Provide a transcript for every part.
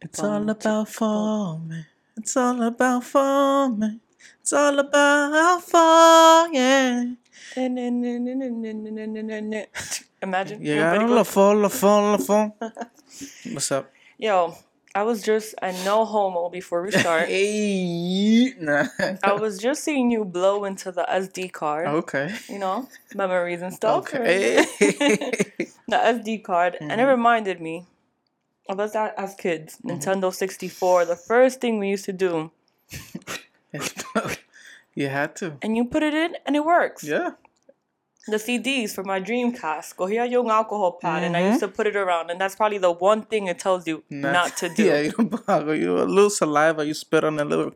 It's all about me. It's all about me. It's all about yeah. Imagine. Llegaron los phone, los phone, los phone. What's up? Yo, I was just, and no homo before we start. Hey, nah. I was just seeing you blow into the SD card, Okay. you know, memories and stuff. Okay. the SD card, and it Mhm. reminded me of us a- as kids. Mm-hmm. Nintendo 64, the first thing we used to do, you had to. and you put it in, and it works. Yeah. The CDs for my Dreamcast, cogía yo un alcohol pad, and I used to put it around, and that's probably the one thing it tells you not, to do. Yeah, you. You a little saliva, you spit on a little,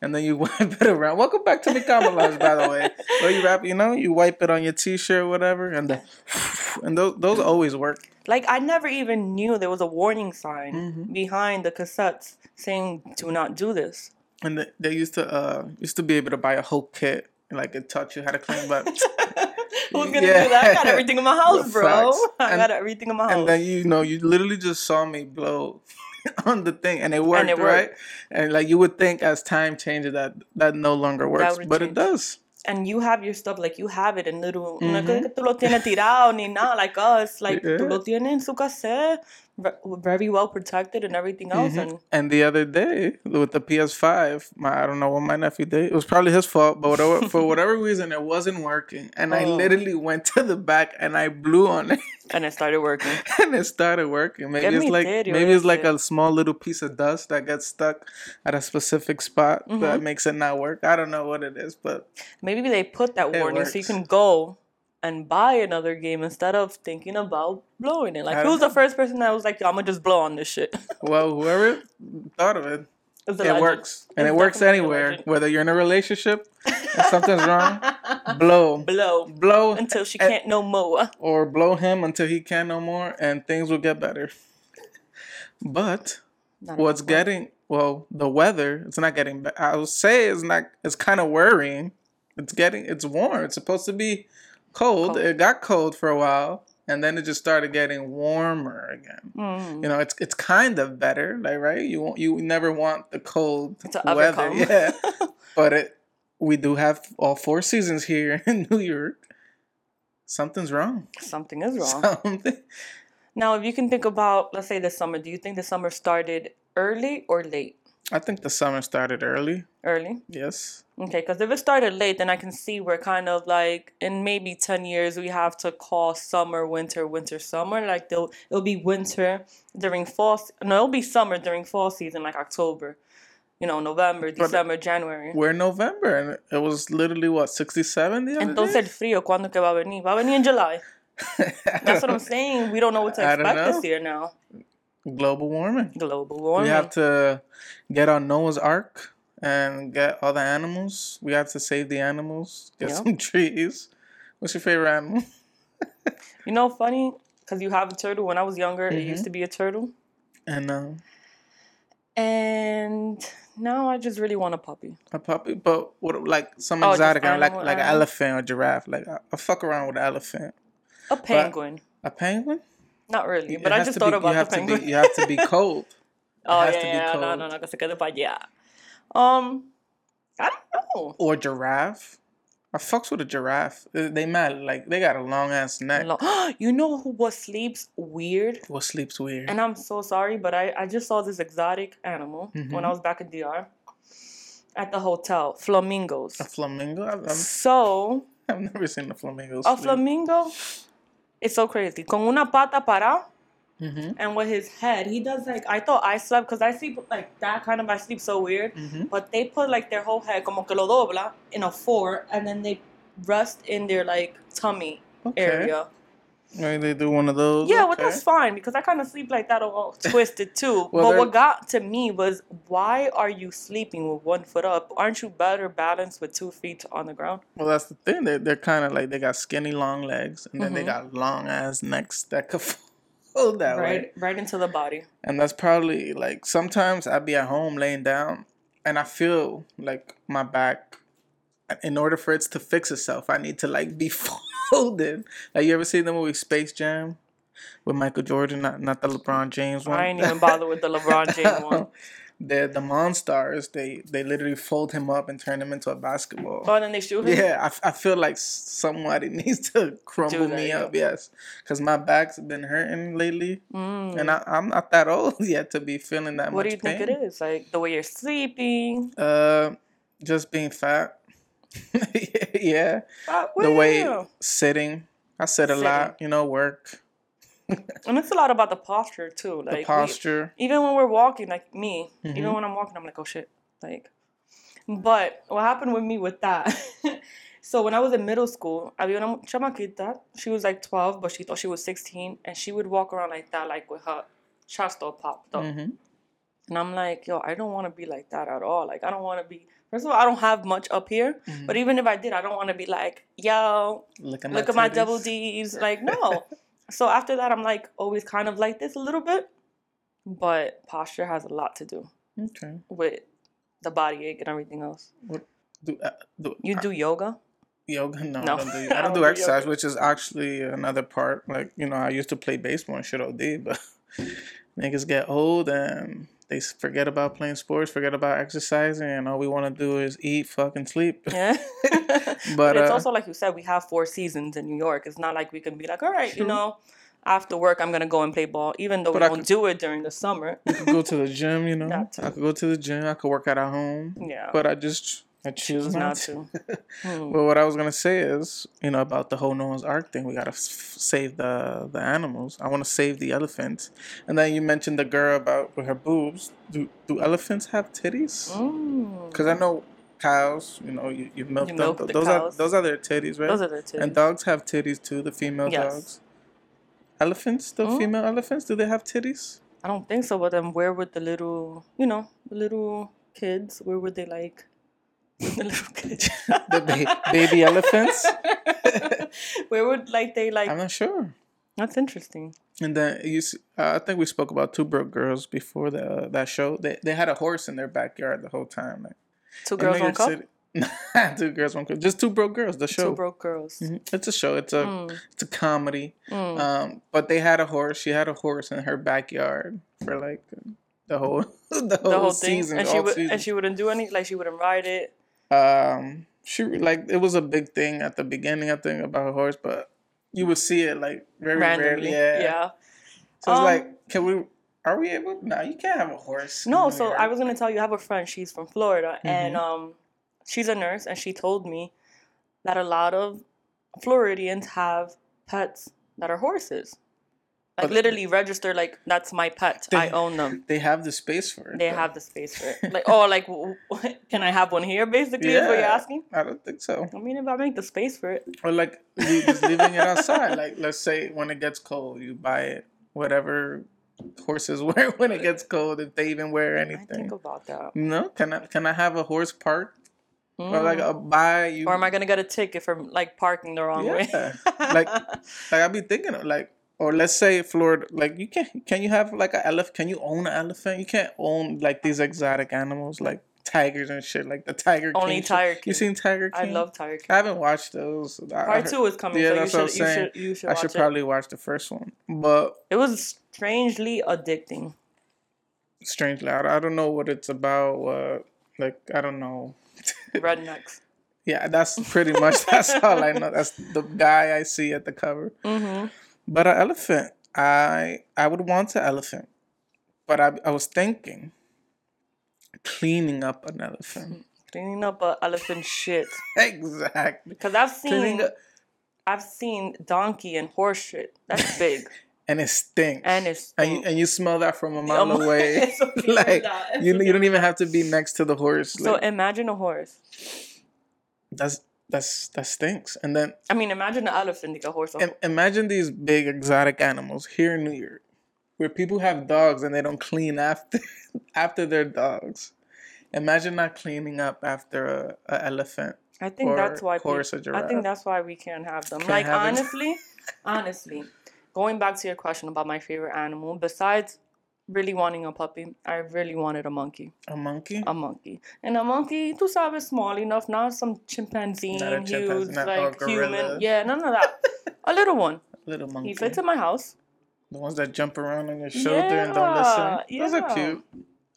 and then you wipe it around. Welcome back to McDonald's, by the way. Where you wrap, you know, you wipe it on your t-shirt, whatever, and the, and those those always work. Like I never even knew there was a warning sign Mhm. behind the cassettes saying "Do not do this." And they, they used to uh used to be able to buy a whole kit, and, like it taught you how to clean, but Who's gonna Yeah. do that? I got everything in my house, bro. Facts. I And- got everything in my house. and then you know you literally just saw me blow on the thing, and it worked, it right? And like you would think as time changes that that no longer works, would but it does. And you have your stuff like you have it in little no es que tú lo tienes tirado ni nada like us like tú Yeah. lo tienes en su ve- very well protected and everything else Mhm. and And the other day with the PS5, my I don't know what my nephew did. It was probably his fault, but whatever, for whatever reason, it wasn't working. And I Oh. literally went to the back and I blew on it, and it started working and it started working. Maybe Qué it's like maybe it's like a small little piece of dust that gets stuck at a specific spot that Mhm. makes it not work. I don't know what it is, but maybe they put that warning so you can go and buy another game instead of thinking about blowing it like I who's the first person that was like Yo, i'm gonna just blow on this shit well, whoever thought of it, it legend. works, and It's it works anywhere. Whether you're in a relationship and something's wrong, blow, blow blow until she can't no more or blow him until he can no more and things will get better. But Not what's getting well, the weather, it's not getting. I would say it's not it's kind of worrying. It's getting it's warm. It's supposed to be cold. Cold. It got cold for a while and then it just started getting warmer again. Mhm. You know, it's it's kind of better, like right? You won't you never want the cold weather. Yeah. but it we do have all four seasons here in New York. Something's wrong. something is wrong Something. Now, if you can think about, let's say the summer, do you think the summer started early or late? I think the summer started early. Early. Yes. Okay, because if it started late, then I can see we're kind of like in maybe 10 years, we have to call summer, winter, winter, summer. Like they'll, it'll be winter during fall. No, it'll be summer during fall season, like October, you know, November, But- December, January. We're November and it was literally what, 67 the other Entonces el frío, ¿cuándo que va a venir? Va a venir in July. That's what I'm saying. We don't know what to expect this year now. Global warming. Global warming. We have to get on Noah's Ark and get all the animals. We have to save the animals, get Yeah. some trees. What's your favorite animal? You know, funny, because you have a turtle. When I was younger, it Mm-hmm. used to be a turtle. And um, And now I just really want a puppy. a puppy, but what like some Oh, exotic animal, like animal, like an elephant or giraffe. Like I, I fuck around with an elephant. A penguin. A penguin? Not really, It but I just thought be- about you the have to penguin. be you have to be cold. oh yeah, to be yeah, no, cold. no, no, que se quede para allá. Um, I don't know. or giraffe. I fucks with a giraffe. They mad like they got a long ass neck. Lo- you know who what sleeps weird? What sleeps weird? And I'm so sorry, but I, I just saw this exotic animal when Mhm. I was back in DR at the hotel. Flamingos. a flamingo? I've, So I've never seen a flamingo. a flamingo, it's so crazy. Con una pata para. Mm-hmm. and with his head, he does like I thought I slept because I sleep like that kind of I sleep so weird. Mm-hmm. But they put like their whole head como que lo dobla in a four, and then they rest in their like tummy Okay. area. Maybe they do one of those. Yeah, well that's fine because I kind of sleep like that all twisted too. Well, but they're- what got to me was why are you sleeping with one foot up? Aren't you better balanced with two feet on the ground? Well, that's the thing. They they're kind of like they got skinny long legs, and then they Mhm. got long ass necks that could fold that way. right, right into the body. And that's probably like sometimes I'd be at home laying down, and I feel like my back. In order for it to fix itself, I need to like be folded. Like you ever seen the movie Space Jam? with Michael Jordan, not not the LeBron James one. I ain't even bother with the LeBron James one. the the Monstars, they they literally fold him up and turn him into a basketball. Oh, and then they shoot him. Yeah, I, I feel like somebody needs to crumble that, me yeah. up. Yes, because my back's been hurting lately, Mm. and I, I'm not that old yet to be feeling that much. What do you think pain. it is? Like the way you're sleeping? Uh, just being fat. yeah, Uh, the way sitting. I sit a lot. You know, work, And it's a lot about the posture too. Like the we- posture. even when we're walking, like me, Mhm. even when I'm walking, I'm like, oh shit. Like, but what happened with me with that? so when I was in middle school, había una chamaquita. She was like 12, but she thought she was 16, and she would walk around like that, like with her chest all popped up. hmm And I'm like, yo, I don't want to be like that at all. Like, I don't want to be. First of all, I don't have much up here, Mm-hmm. but even if I did, I don't want to be like, yo, Look at look my at my double D's. Like, no. so after that, I'm like always kind of like this a little bit, but posture has a lot to do Okay. with the body ache and everything else. Do, uh, do, You do yoga? Yoga? No, No. I don't do. I I don't don't do do exercise, yoga. which is actually another part. Like you know, I used to play baseball and shit all day, but niggas get old and they forget about playing sports, forget about exercising, and all we want to do is eat, fucking sleep. Yeah. But, but it's uh, also like you said, we have four seasons in New York. It's not like we can be like, all right, you know, after work, I'm going to go and play ball, even though But we I don't could- do it during the summer. I could go to the gym, you know. I could go to the gym. I could work out at home, Yeah. but I just I choose not, to. to. Hmm. Well, what I was gonna say is, you know, about the whole Noah's Ark thing. We gotta f- save the the animals. I want to save the elephants. And then you mentioned the girl about with her boobs. Do do elephants have titties? Because I know cows. You know, you, you milk You them. milk the those are those are their titties, right? Those are their titties. and dogs have titties too. The female Yes. dogs. Elephants, the Mm. female elephants, do they have titties? I don't think so. But then where would the little, you know, the little kids, where would they like the little kids? The ba- baby elephants? where would like they like? I'm not sure. That's interesting. And then you, see, uh, I think we spoke about Two Broke Girls before the uh, that show. They they had a horse in their backyard the whole time. Like, Two girls, one cup. Two girls, one cup. Just two broke girls. The show. Two broke girls. Mhm. It's a show. It's a Mm, it's a comedy. mm. Um, but they had a horse. She had a horse in her backyard for like the whole the whole, the whole thing, season. and she would season. and she wouldn't do any like she wouldn't ride it. Um she like it was a big thing at the beginning. I think about her horse, but you would see it like very randomly. rarely. Yeah. yeah. So it's Um, like, can we? Are we able? No, you can't have a horse. No, so I was gonna tell you, I have a friend. She's from Florida, and Mhm. um, she's a nurse, and she told me that a lot of Floridians have pets that are horses. Like But- literally register, like that's my pet. I own them. They have the space for it. They though. have the space for it. Like, oh, like, can I have one here? Basically, is what you're Yeah. asking. I don't think so. I mean, if I make the space for it, Or like you just leaving it outside. Like let's say when it gets cold, you buy it. Whatever horses wear when it gets cold, if they even wear anything. I think about that. No, can I can I have a horse park or like Mm. a buy you? or am I gonna get a ticket for like parking the wrong way? Yeah. like like I be thinking of like or let's say Florida like you can can you have like an elephant? Can you own an elephant? You can't own like these exotic animals like tigers and shit like the Tiger Only King. show. Tiger You seen Tiger King? I love Tiger King. I haven't watched those. Part two is coming, Yeah, so you that's what I'm should, you saying. should you should I should it. probably watch the first one, but It was strangely addicting. strangely, I, I don't know what it's about. Uh, like I don't know. Rednecks. Yeah, that's pretty much that's all I know. That's the guy I see at the cover. Mm-hmm. But an elephant, I I would want an elephant, but I I was thinking cleaning up an elephant. Cleaning up an elephant shit. exactly. Because I've seen up, I've seen donkey and horse shit. That's big. and it stinks. and it's and you, and you smell that from a mile away. like with that. It's you, you don't even have to be next to the horse. So imagine a horse. that's that's that stinks. And then I mean, imagine an elephant, like a horse. im- imagine these big exotic animals here in New York, where people have dogs and they don't clean after after their dogs. Imagine not cleaning up after a, a elephant. I think that's why. horse or peop- I think that's why we can't have them. Can't like have honestly, honestly, going back to your question about my favorite animal, besides really wanting a puppy, I really wanted a monkey. A monkey? A monkey. And a monkey, tú sabes, small enough, not some chimpanzee, Not a chimpanzee, huge, not like human. Yeah, none of that. a little one. Little monkey. He fits in my house. The ones that jump around on your shoulder and don't listen. Yeah, Those are cute.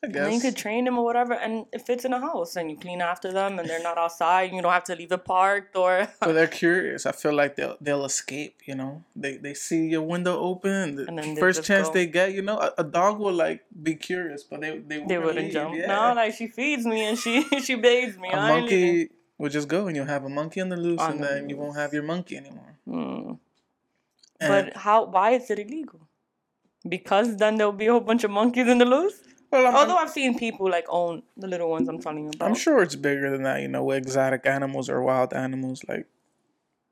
I And you could train them or whatever, and it fits in a house, and you clean after them, and they're not outside. You don't have to leave it parked or. But they're curious. I feel like they'll they'll escape. You know, they they see your window open. The And then first chance go. they get, you know, a, a dog will like be curious, but they they, they wouldn't leave, jump. Yeah. No, like she feeds me and she she bathes me. a I monkey will just go, and you'll have a monkey on the loose, On and the then you won't have your monkey anymore. Hmm. And But how? Why is it illegal? Because then there'll be a whole bunch of monkeys in the loose. Well, I'm, Although I've seen people like own the little ones I'm telling you about. I'm sure it's bigger than that. You know, with exotic animals or wild animals, like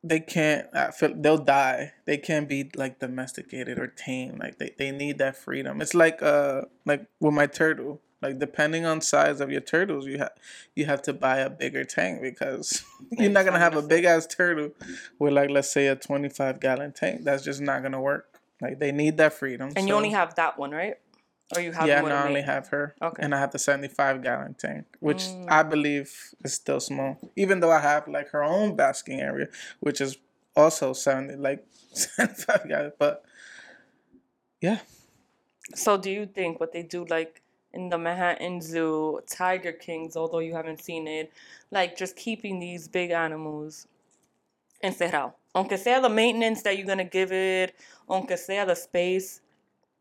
they can't. I feel they'll die. They can't be like domesticated or tamed. Like they, they need that freedom. It's like uh like with my turtle. Like depending on size of your turtles, you have you have to buy a bigger tank because you're not gonna have a big ass turtle with like let's say a 25 gallon tank. That's just not gonna work. Like they need that freedom. And you only have that one, right? Or you have yeah, no, I only have her. Okay. And I have the 75 gallon tank, which Mm. I believe is still small. Even though I have like her own basking area, which is also 70, like 75 gallon. But yeah, So do you think what they do like in the Manhattan Zoo, Tiger Kings, although you haven't seen it, like just keeping these big animals in encerrado? Aunque sea the maintenance that you're gonna give it, aunque sea the space,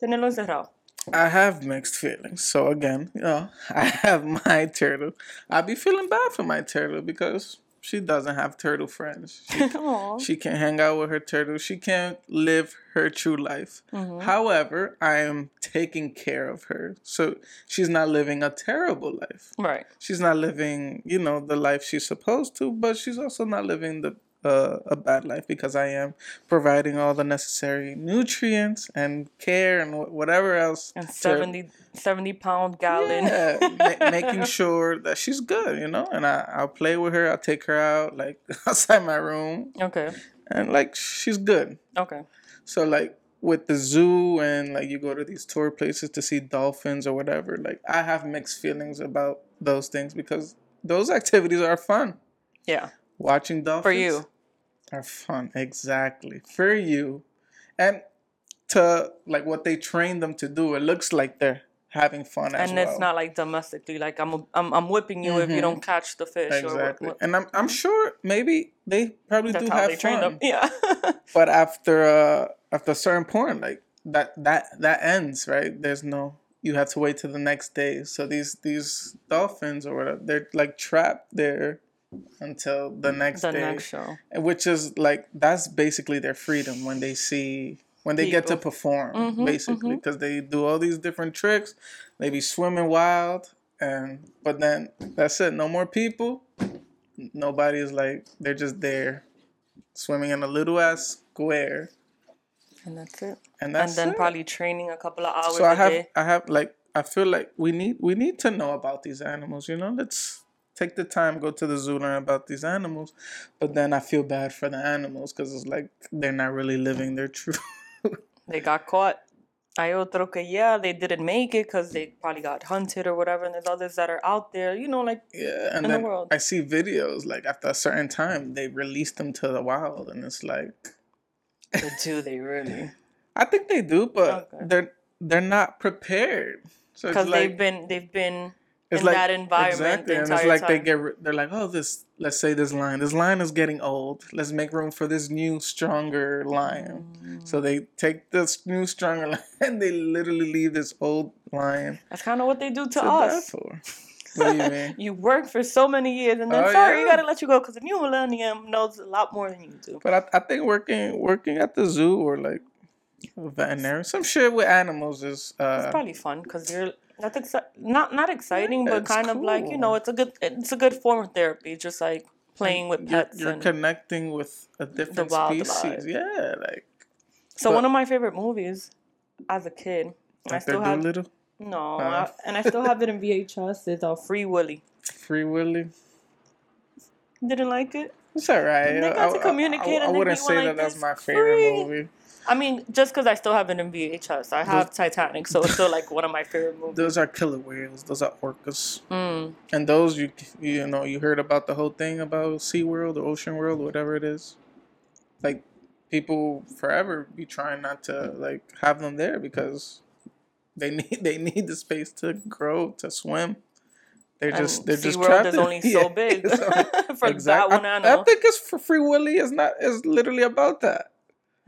tenerlo encerrado. I have mixed feelings. So again, you know, I have my turtle. I be feeling bad for my turtle because she doesn't have turtle friends. She. She can hang out with her turtle. She can't live her true life. Mhm. However, I am taking care of her. So she's not living a terrible life. Right. She's not living, you know, the life she's supposed to, but she's also not living the uh, a bad life because I am providing all the necessary nutrients and care and wh- whatever else. And to- 70, 70 pound gallon. yeah, ma- making sure that she's good, you know. And I, I'll play with her. I'll take her out, like outside my room, Okay. and like she's good. Okay. So like with the zoo and like you go to these tour places to see dolphins or whatever, like I have mixed feelings about those things because those activities are fun. Yeah. Watching dolphins For you. are fun. Exactly. For you. And to like what they train them to do, it looks like they're having fun as And well. it's not like domestically, like I'm I'm, I'm whipping you if you don't catch the fish. Or what, exactly. what, And I'm I'm sure maybe they probably that's do how have they train fun. them. Yeah. but after uh after a certain point like that that that ends right there's no you have to wait till the next day so these these dolphins or whatever they're like trapped there until the next the day next show. which is like that's basically their freedom when they see when they get to People. perform Mhm, basically because they do all these different tricks they be swimming wild and but then that's it no more people Nobody is like they're just there swimming in a little ass square And that's it. and that's and then it. probably training a couple of hours so i a have day. i have like i feel like we need we need to know about these animals you know let's take the time go to the zoo learn about these animals but then i feel bad for the animals because it's like they're not really living their true They got caught. Hay otro que, yeah, they didn't make it because they probably got hunted or whatever. And there's others that are out there, you know, like, yeah and In the world. i see videos like after a certain time they release them to the wild and it's like do they really? i think they do but Okay. they're they're not prepared so Because like they've been, they've been It's in like that environment the and it's like they get they're like, oh, this let's say this lion, this lion is getting old. Let's make room for this new stronger lion. Mm. So they take this new stronger lion and they literally leave this old lion That's kind of what they do to to us. What do you mean? You work for so many years, and then Oh, sorry, we yeah. gotta let you go because the new millennium knows a lot more than you do. But I, I think working working at the zoo or like veterinary, some shit with animals is It's uh probably fun because you're that's exci- not not exciting, but it's kind of like you know, it's a good it's a good form of therapy. Just like playing with you're, pets. you're and, connecting with a different species. Yeah, like so but- one of my favorite movies as a kid, and I still have Doolittle, no? I- and I still have it in VHS. Is uh, Free Willy. Free Willy. Didn't like it. It's alright. They got to communicate I, and they wouldn't say one that like that's my favorite free. movie. I mean, just because I still have it in VHS, I have Titanic, so it's still like one of my favorite movies. Those are killer whales. Those are orcas. Mm. And those you you know you heard about the whole thing about SeaWorld or Ocean World, whatever it is. Like people forever be trying not to like have them there because they need they need the space to grow to swim. They're just And they're just SeaWorld trapped is in- only so big it's only- for that one I, animal. I think it's for Free Willy is not is literally about that.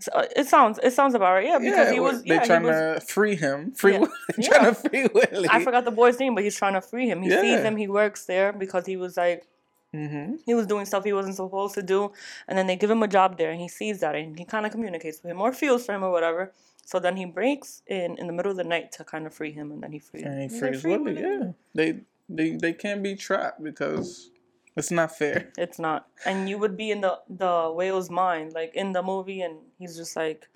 So, uh, it sounds it sounds about right. Yeah, because he was they yeah, trying was to free him. Free Yeah. Willy, Yeah. trying to free Willy. I forgot the boy's name, but he's trying to free him. He sees him, he works there because he was like Mm-hmm. he was doing stuff he wasn't supposed to do, and then they give him a job there, and he sees that, and he kind of communicates with him or feels for him or whatever. So then he breaks in in the middle of the night to kind of free him, and then he frees. And he frees. Yeah, they they they can't be trapped because it's not fair. It's not, and you would be in the the whale's mind, like in the movie, and he's just like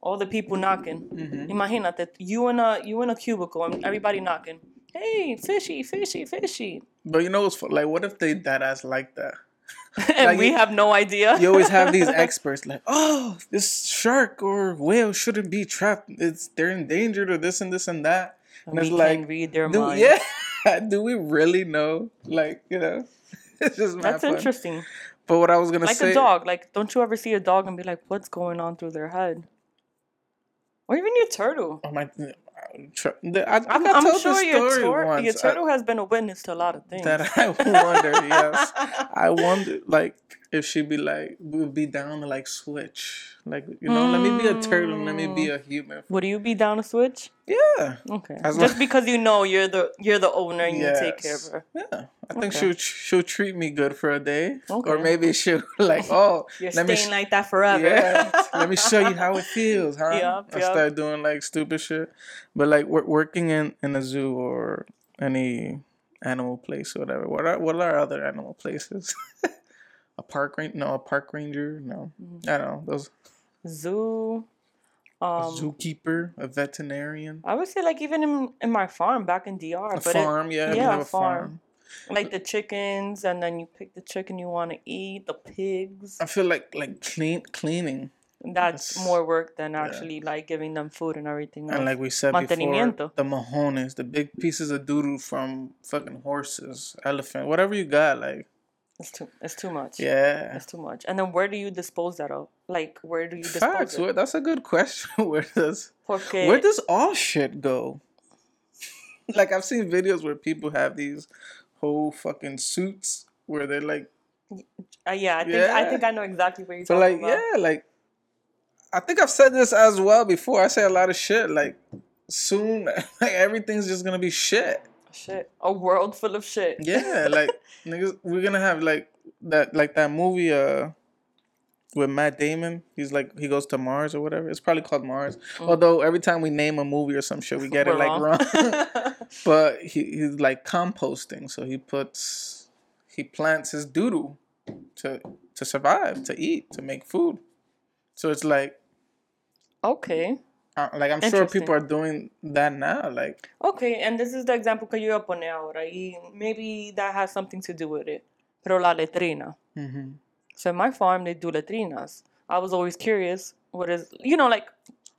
all the people knocking. Mm-hmm. Imagínate, you in a you in a cubicle and everybody knocking. Hey, fishy, fishy, fishy, But you know what's fu- like? What if they that ass like that? and Like, we you- have no idea. You always have these experts like, oh, this shark or whale shouldn't be trapped. It's they're endangered or this and this and that. And And it's like, read their do, mind. yeah, do we really know? Like, you know, it's just That's fun. interesting. But what I was gonna say Like say, a dog. Like, don't you ever see a dog and be like, what's going on through their head? Or even your turtle. Oh my, I, I, I am I sure this your, story tor- once. your I- turtle has been a witness to a lot of things. that I wonder, yes. I wonder, like, if she'd be like, would be down to like switch, like, you know, let me be a turtle, and let me be mm. a human. Would you be down to switch? Yeah, Okay. As Just long- because you know you're the you're the owner and you take care of her. yeah. I think Okay. she'll she'll treat me good for a day, or maybe she'll like, oh, You're let me sh- like that forever. yeah, let me show you how it feels, huh? Yup, I start doing like stupid shit, but like wor- working in in a zoo or any animal place or whatever. What are what are other animal places? A park ranger? No, a park ranger? No, Mm. I don't know those. Zoo. A Um, zookeeper, a veterinarian, I would say like even in, in my farm back in DR, a but it, farm. yeah, yeah, a farm. farm. like the chickens, and then you pick the chicken you want to eat, the pigs. I feel like like clean cleaning, That's Yes. more work than actually like giving them food and everything. and like we said before, the mojones, the big pieces of doodoo from fucking horses, elephant, whatever you got, like it's too it's too much. yeah. It's too much. And then where do you dispose that of? Like where do you dispose Facts. it? Where, that's a good question. Where does Porque where does all shit go? like I've seen videos where people have these whole fucking suits where they're like, uh, yeah, I think I think I know exactly where you're but talking like about. yeah, like I think I've said this as well before. I say a lot of shit. Like soon, like everything's just gonna be shit. Shit. A world full of shit. Yeah, like niggas, we're gonna have like that, like that movie, uh, with Matt Damon. He's like he goes to Mars or whatever. It's probably called Mars. Although every time we name a movie or some shit, we get it. We're like wrong. wrong. but he, he's like composting, so he puts he plants his doodoo to to survive, to eat, to make food. So it's like okay. Uh, like I'm sure people are doing that now. Like Okay, and this is the example que yo a ahora. Y maybe that has something to do with it. Pero la letrina. mhm. So in my farm, they do letrinas. I was always curious, what is, you know, like,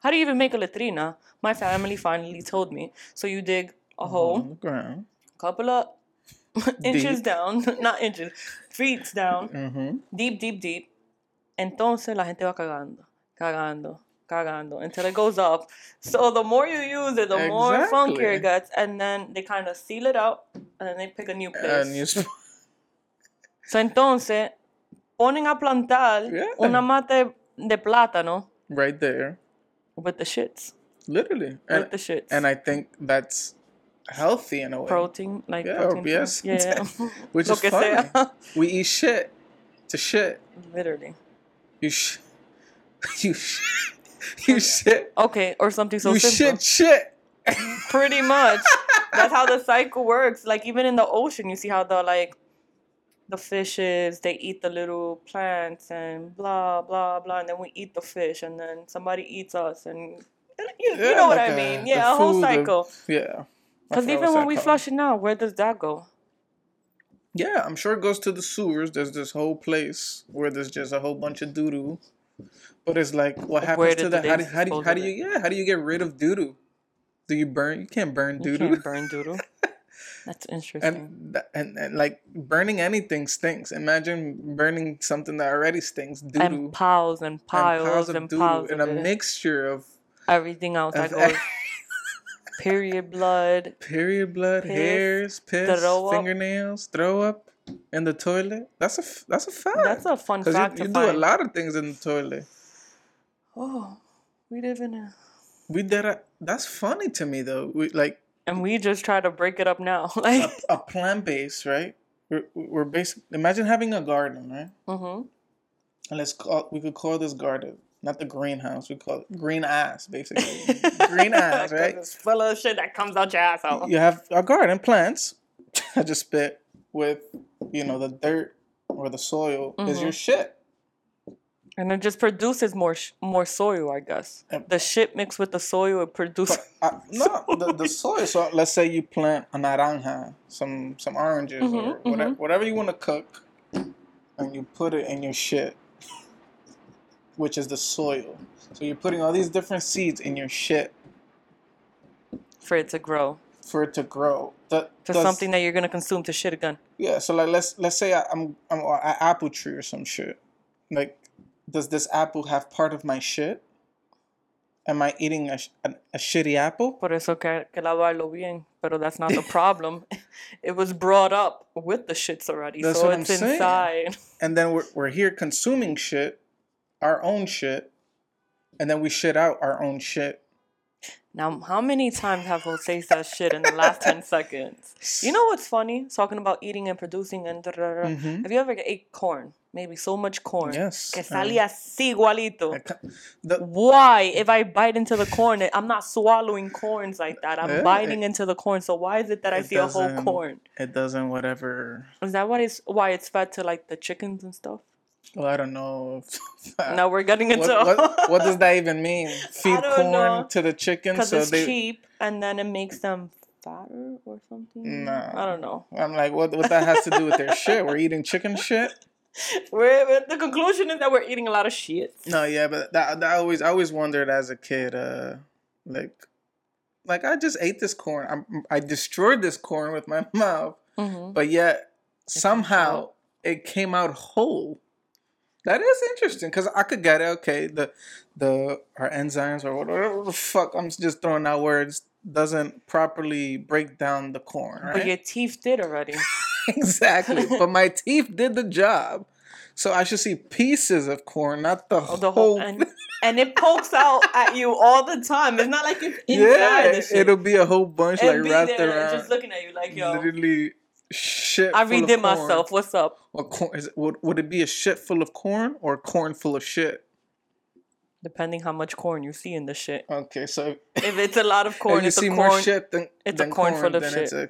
how do you even make a letrina? My family finally told me. So you dig a hole, ground. couple of inches Deep. down, not inches, feet down, hmm deep, deep, deep. Entonces la gente va cagando, cagando, cagando until it goes up. So the more you use it, the more funkier it gets. And then they kind of seal it out and then they pick a new place. And you sp- So entonces ponen a plantar Yeah. una mata de plátano right there. with the shits. Literally. With And, the shits. and I think that's healthy in a way. protein, like Yeah, protein. yes. Yeah. Which is funny. We eat shit to shit. Literally. You sh- you sh- you shit. Okay, or something so you simple. shit shit. Pretty much. That's how the cycle works. Like even in the ocean, you see how the like the fishes they eat the little plants and blah blah blah, and then we eat the fish, and then somebody eats us, and you, you Yeah, know what like I a- mean? Yeah, a whole cycle. Yeah. Because even when we called. flush it now, where does that go? Yeah, I'm sure it goes to the sewers. There's this whole place where there's just a whole bunch of doo doo. But it's like, what happens to that? How do, how do, you- how do you yeah? How do you get rid of doo doo? Do you burn? You can't burn You doo doo. can't burn doodle. That's interesting. and, and and like burning anything stinks. Imagine burning something that already stinks. Doo and piles and piles and piles, of and of a it. mixture of, everything else that of goes. Period blood. period blood, Piss, hairs, piss, throw up. fingernails, throw up in the toilet. That's a f- that's a fact. That's a fun fact you, you to do find. a lot of things in the toilet. Oh, we live in a. We did a. That's funny to me though. We like And we just try to break it up now. like, a, a plant base, right? We're we're basic. Imagine having a garden, right? hmm And let's call we could call this garden not the greenhouse. We call it green ass, basically. green ass, right? It's full of shit that comes out your asshole. You have a garden, plants. I just spit with, you know, the dirt or the soil is your shit. And it just produces more sh- more soil, I guess. Yep. The shit mixed with the soil, it produces. Uh, no, the, the soil. So let's say you plant a naranja, some some oranges or Mhm, whatever, whatever you want to cook, and you put it in your shit, which is the soil. So you're putting all these different seeds in your shit for it to grow for it to grow. That, to does- something that you're gonna consume to shit again. Yeah. So like let's let's say I, I'm I'm an apple tree or some shit. Like, does this apple have part of my shit? Am I eating a, a, a shitty apple? Por eso que, que lavarlo bien. Pero that's not the problem. it was brought up with the shits already, That's so what I'm it's saying. inside. and then we're, we're here consuming shit, our own shit, and then we shit out our own shit. Now, how many times have Jose said shit in the last 10 seconds? You know what's funny? Talking about eating and producing and. Mhm. Have you ever ate corn? Maybe so much corn. Yes, Que um, salía así igualito. The, Why? If I bite into the corn, I'm not swallowing corns like that. I'm Yeah, biting it- into the corn. So why is it that I see a whole corn? it doesn't whatever. Is that what it's why it's fed to like the chickens and stuff? Well, I don't know. now we're getting into what, what, what does that even mean? Feed corn know. to the chickens because so it's they. cheap and then it makes them fatter or something. Nah. I don't know. I'm like, what? What that has to do with their shit? We're eating chicken shit. We're, the conclusion is that we're eating a lot of shit. No, yeah, but that, that I always I always wondered as a kid, uh, like, like I just ate this corn. I'm, I destroyed this corn with my mouth, Mm-hmm. but yet somehow it came out whole. That is interesting because I could get it. Okay, the the our enzymes or whatever the fuck. I'm just throwing out words. Doesn't properly break down the corn, right? But your teeth did already. exactly. but my teeth did the job. So I should see pieces of corn, not the, Oh, the whole. whole and, and it pokes out at you all the time. It's not like it's inside yeah, the shit. it'll be a whole bunch It'll like be wrapped there around. just looking at you like yo. Literally shit. I redid corn. myself. What's up? Or corn, is it, would, would it be a shit full of corn or corn full of shit? Depending how much corn you see in the shit. Okay, so If it's a lot of if corn, you it's see a more shit than it's a than corn full of then It's a,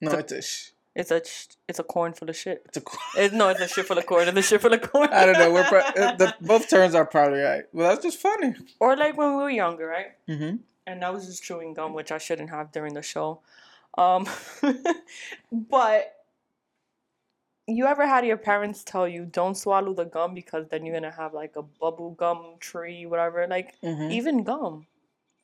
no, It's a- it's a, sh- It's a it's a corn full of shit. it's a corn. It, no, it's a shit full of corn. It's a shit full of corn. I don't know. We're pro- the, both terms are probably right. Well, that's just funny. or like when we were younger, right? Mm-hmm. and I was just chewing gum, which I shouldn't have during the show. Um, but you ever had your parents tell you don't swallow the gum because then you're gonna have like a bubble gum tree, whatever? Like Mm-hmm. even gum.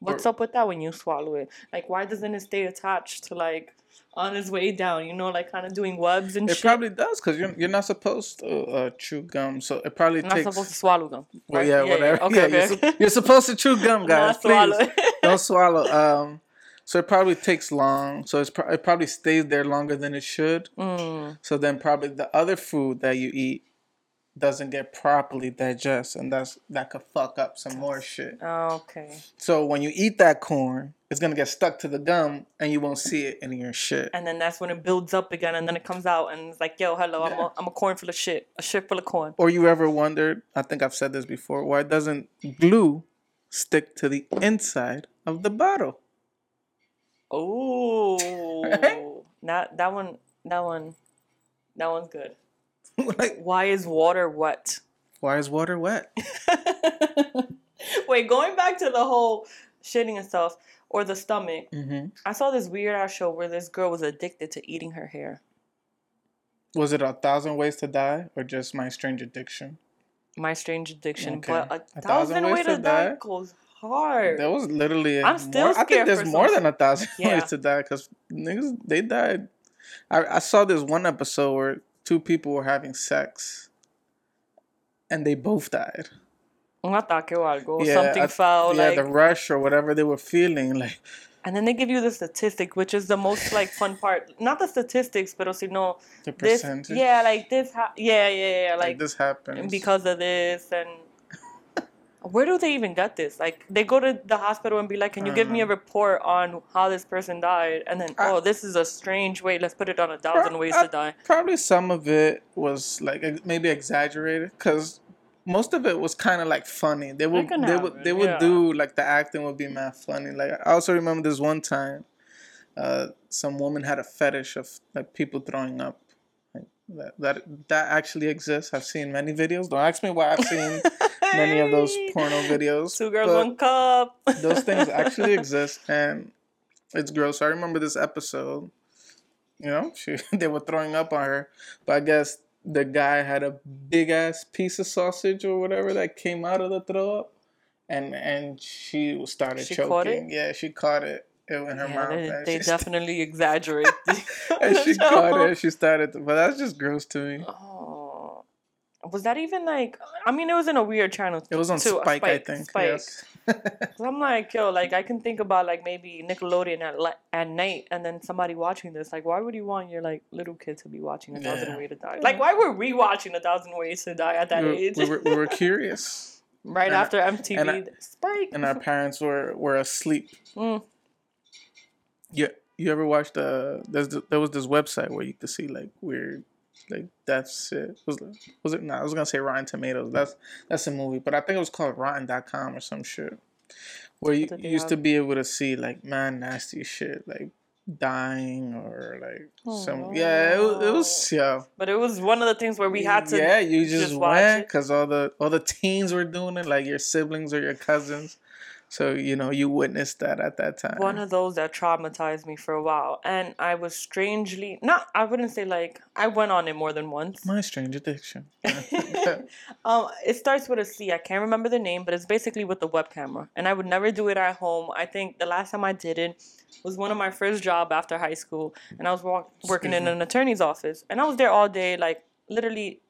What's Or- up with that when you swallow it? Like why doesn't it stay attached to like on its way down? You know, like kind of doing webs and It shit. probably does because you're, you're not supposed to uh, chew gum, so it probably I'm not supposed to swallow gum. well, right? yeah, whatever. Okay, yeah, okay. You're, su- you're supposed to chew gum, guys. Not swallow Please don't swallow. Um, so it probably takes long. So it's pro- it probably stays there longer than it should. Mm, So then probably the other food that you eat doesn't get properly digested, and that's that could fuck up some more shit. okay. So when you eat that corn, it's gonna get stuck to the gum, and you won't see it in your shit. and then that's when it builds up again, and then it comes out, and it's like, yo, hello, I'm a, I'm a corn full of shit, a shit full of corn. Or you ever wondered? I think I've said this before. Why doesn't glue stick to the inside of the bottle? Oh, that that one, that one, that one's good. like, Why is water wet? why is water wet? Wait, going back to the whole shitting and stuff, or the stomach. hmm I saw this weird ass show where this girl was addicted to eating her hair. Was it a thousand ways to die, or just my strange addiction? My strange addiction, Okay. but a, A thousand, Thousand way Ways to to die Die? goes hard. There was literally. I'm still more, I think there's more than a thousand Yeah. ways to die because niggas they died. I, I saw this one episode where two people were having sex, and they both died. Un ataque o algo. Yeah, something I- fell. yeah, like, the rush or whatever they were feeling, like and then they give you the statistic, which is the most like fun part. Not the statistics, but sino the this. percentage. Yeah, like this. Ha- yeah, yeah, yeah. like, Like this happens because of this and where do they even get this like they go to the hospital and be like can you give me a report on how this person died and then oh this is a strange way let's put it on a thousand ways to die Probably some of it was like maybe exaggerated because most of it was kind of like funny. They would they would they would yeah. do like the acting would be mad funny. Like I also remember this one time, uh, some woman had a fetish of like people throwing up. Like that that that actually exists. I've seen many videos. Don't ask me why I've seen many of those porno videos. two girls one cup those things actually exist and it's gross. I remember this episode. You know, she they were throwing up on her, but I guess the guy had a big ass piece of sausage or whatever that came out of the throw up, and and she started She choking. caught it? Yeah, she caught it in her yeah, mouth. they, they definitely exaggerate and she caught it. She started, to, but that's just gross to me. oh was that even like i mean it was in a weird channel It was on too, a Spike, I think. Spike. Yes. I'm like, yo, like I can think about like maybe Nickelodeon at at night, and then somebody watching this. Like, why would you want your like little kid to be watching A Thousand Yeah. Ways to Die? Like, why were we watching A Thousand Ways to Die at that we, were, age? we, were, we were curious, right and- after MTV, and I- Spike. and our parents were were asleep. Mm. Yeah, you ever watched the? There's th- there was this website where you could see like weird, like that's shit. Was it? Was it? No, I was gonna say Rotten Tomatoes. That's that's a movie, but I think it was called Rotten.com or some shit. Where you, you used to be able to see like man nasty shit, like dying or like oh, some. Yeah, it was, it was yeah. But it was one of the things where we had to. Yeah, you just, just went it. because all the all the teens were doing it, like your siblings or your cousins. So you know you witnessed that at that time. One of those that traumatized me for a while, and I was strangely not. I wouldn't say like I went on it more than once. My strange addiction. um, it starts with a C. I can't remember the name, but it's basically with the web camera. And I would never do it at home. I think the last time I did it was one of my first job after high school, and I was walk- working in an attorney's office, and I was there all day, like literally,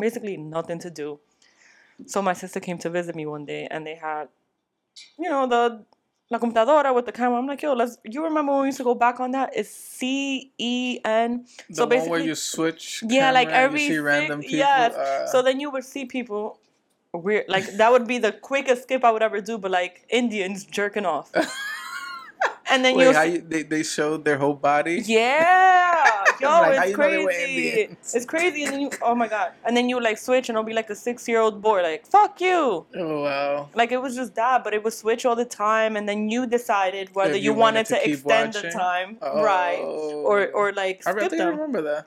basically nothing to do. So my sister came to visit me one day, and they had, you know, the la computadora with the camera. I'm like, yo, let's. You remember when we used to go back on that? It's C E N. So one where you switch. Yeah, like every you random people. yes. uh, So then you would see people weird like that would be the quickest skip I would ever do, but like Indians jerking off. and then wait, you, they they showed their whole body. Yeah. Yo, Like, it's crazy. It's crazy and then you oh my god. And then you like switch and it'll be like a six year old boy like, fuck you. Oh wow. Like it was just that, but it would switch all the time and then you decided whether you, you wanted, wanted to to, extend the watching? time. Right. Or Oh. or like I skip think I them. remember that.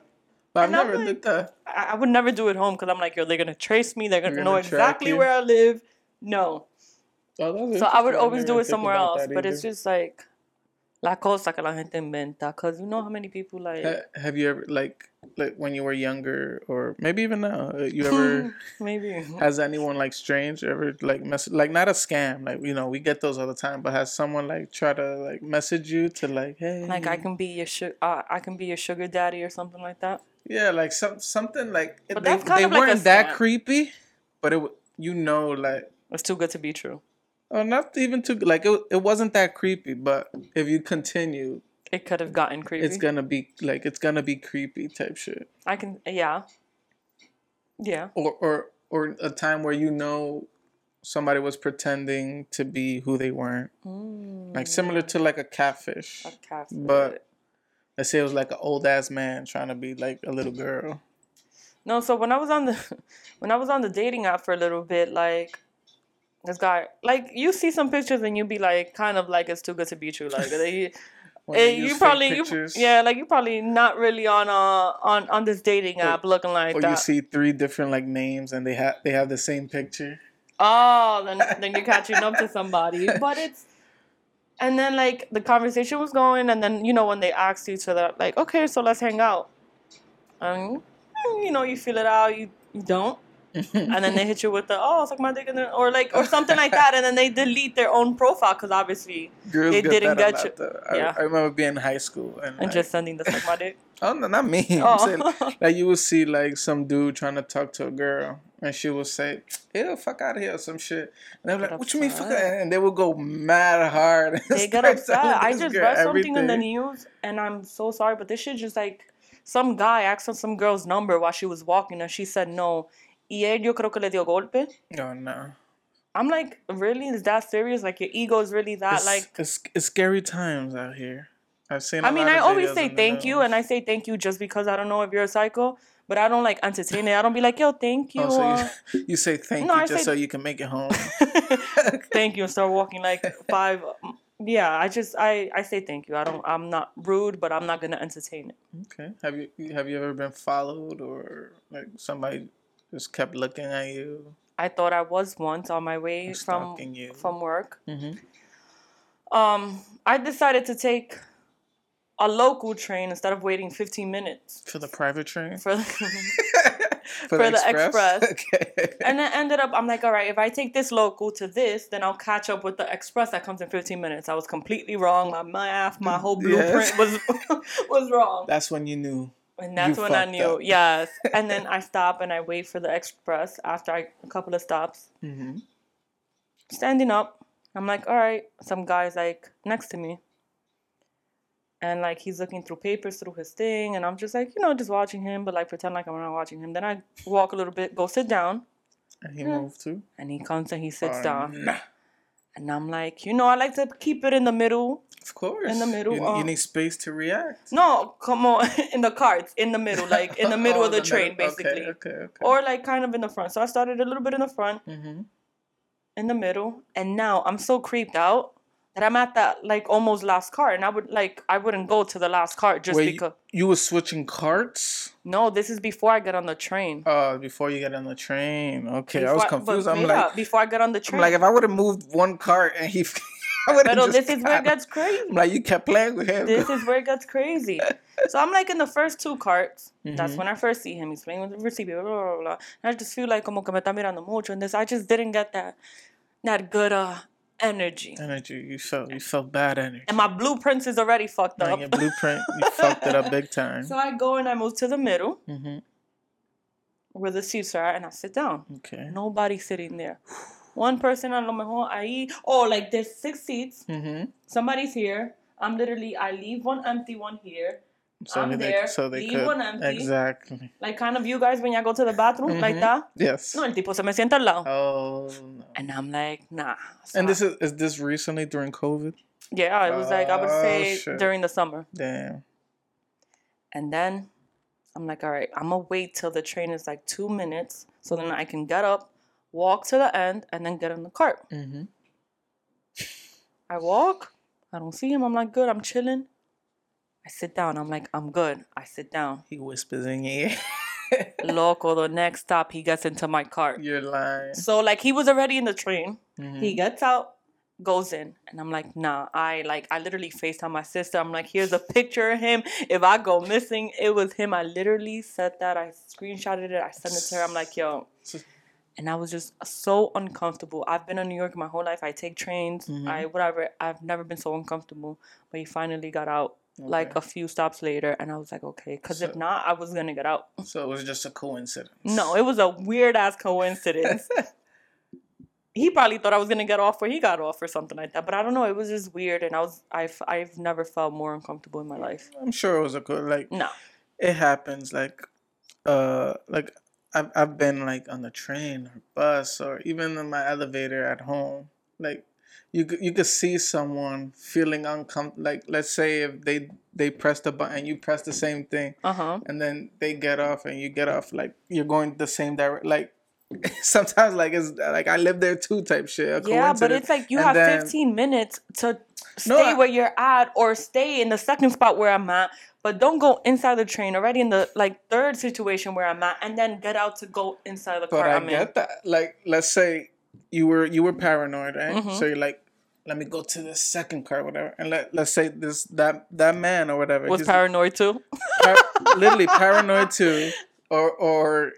But I And I'm never like- did that. I, I would never do it home because I'm like, yo, they're gonna trace me. They're gonna, know gonna exactly you. where I live. No, Oh, so I would always do it somewhere else. But it's just like la cosa que la gente inventa. Cause you know how many people like Ha- Have you ever like like when you were younger or maybe even now? uh, You ever maybe has anyone like strange ever like mess like not a scam like you know we get those all the time but has someone like try to like message you to like hey like I can be your su- uh, I can be your sugar daddy or something like that. yeah like some something like But they, that's kind they of like a weren't that creepy but it you know like It's too good to be true. Oh not even too like it, it wasn't that creepy but if you continue It could have gotten creepy. it's gonna be like it's gonna be creepy type shit. I can yeah, yeah. or or or a time where you know somebody was pretending to be who they weren't. Mm. Like similar to like a catfish. A cat but let's say it was like an old ass man trying to be like a little girl. No, so when I was on the when I was on the dating app for a little bit, like this guy, like you see some pictures and you be like, kind of like it's too good to be true. Like they, When they use you probably, you, yeah, like you probably not really on uh on on this dating Or- app looking like or that. you see three different like names and they have they have the same picture Oh, then then you're catching up to somebody. But it's and then like the conversation was going and then you know when they asked each other like, okay, so let's hang out. Um you know, you feel it out, you you don't. and then they hit you with the oh suck my dick and then, or like or something like that, and then they delete their own profile because obviously Girls They get didn't that get you. I, Yeah. I remember being in high school and, and like, just sending the suck my dick. oh no, not me. Oh. I'm Oh. saying, like you would see like some dude trying to talk to a girl, and she would say, "Ew, fuck out of here," or some shit. And they were like, "What you mean, fuck?" out-" And they would go mad hard. They get upset. I just read something in the news, and I'm so sorry, but this shit just like some guy asked for some girl's number while she was walking, and she said no. Y él yo creo que le dio golpe. Oh no. I'm like, really? Is that serious? Like your ego is really that It's, like? it's, it's scary times out here. I've seen. I I mean, I always say thank you, and I say thank you just because I don't know if you're a psycho, but I don't like entertain it. I don't be like, yo, thank you, Oh, so uh, you, you say thank No, you I just say- so you can make it home. thank you, and start walking like five. Yeah, I just I I say thank you. I don't. I'm not rude, but I'm not gonna entertain it. okay. Have you have you ever been followed or like somebody just kept looking at you? I thought I was once on my way from you. from work. Mm-hmm. Um, I decided to take a local train instead of waiting 15 minutes For the private train? for. For, for the express. Okay. and then ended up, I'm like, all right, if I take this local to this, then I'll catch up with the express that comes in 15 minutes. I was completely wrong. My math, my whole Yes. blueprint was was wrong. That's when you knew. And that's You when I knew, up. yes. And then I stop and I wait for the express after I, a couple of stops. Mm-hmm. Standing up, I'm like, all right. Some guy's like next to me. And like he's looking through papers through his thing. And I'm just like, you know, just watching him, but like pretend like I'm not watching him. Then I walk a little bit, go sit down. And he Yeah. moved too. And he comes and he sits Oh, down. And I'm like, you know, I like to keep it in the middle. Of course. In the middle, You, you need space to react. No, come on, in the carts, in the middle, like in the middle Oh, of the, the train, middle. Okay, basically. Okay, okay. Or like kind of in the front. So I started a little bit in the front, mm-hmm. in the middle, and now I'm so creeped out that I'm at that like almost last cart, and I would like I wouldn't go to the last cart just Wait, because. you were switching carts? No, this is before I get on the train. Uh, before you get on the train. Okay, I was Before confused. I'm yeah, like, before I get on the I'm train. like, if I would have moved one cart and he, I would have Pero this is where it gets crazy. I'm like, you kept playing with him. this is where it gets crazy. So I'm like in the first two carts. That's Mhm. when I first see him. He's playing with the receiver. Blah, blah, blah, blah. And I just feel like como que me está mirando mucho. And this, I just didn't get that that good uh energy. energy. You felt you felt bad energy. And my blueprints is already fucked up. your blueprint, you fucked it up big time. So I go and I move to the middle hmm where the seats are and I sit down. Okay. Nobody sitting there. One person a lo mejor ahí. Oh, like there's six seats. hmm Somebody's here. I'm literally, I leave one empty, one here. So I'm they, there, so they leave could one empty. exactly. Like kind of you guys when y'all go to the bathroom, like Mhm. that. Yes. No, el tipo se me sienta al lado. Oh no. And I'm like, nah. And this is is this recently during COVID? yeah, it was like I would Oh, say shit. during the summer. Damn. And then I'm like, all right, I'm gonna wait till the train is like two minutes so then I can get up, walk to the end, and then get in the cart. Mm-hmm. I walk, I don't see him. I'm like, good, I'm chilling. I sit down. I'm like, I'm good. I sit down. He whispers in your ear. Loco, the next stop, he gets into my cart. You're lying. So like he was already in the train. Mhm. He gets out, goes in, and I'm like, nah. I like I literally FaceTime my sister. I'm like, here's a picture of him. If I go missing, it was him. I literally said that. I screenshotted it. I sent it to her. I'm like, yo. And I was just so uncomfortable. I've been in New York my whole life. I take trains. Mhm. I whatever. I've never been so uncomfortable. But he finally got out like a few stops later, and I was like, okay, because if not, I was gonna get out. So it was just a coincidence. No, it was a weird ass coincidence. he probably thought I was gonna get off where he got off or something like that. But I don't know. It was just weird, and I was I've I've never felt more uncomfortable in my life. I'm sure it was a good like No, it happens like uh like I've I've been like on the train or bus or even in my elevator at home. Like you you could see someone feeling uncomfortable. Like let's say if they they press the button, you press the same thing, uh huh. and then they get off and you get off. Like you're going the same direction. Like sometimes like it's like I live there too type shit. Yeah, but it's like you And have then- 15 minutes to stay No, where you're at or stay in the second spot where I'm at. But don't go inside the train already in the like third situation where I'm at, and then get out to go inside the But car I I'm in. get that. Like, let's say you were you were paranoid, right? Mhm. So you're like, let me go to the second car, whatever. And let let's say this that that man or whatever Was paranoid too. par- literally paranoid too, or or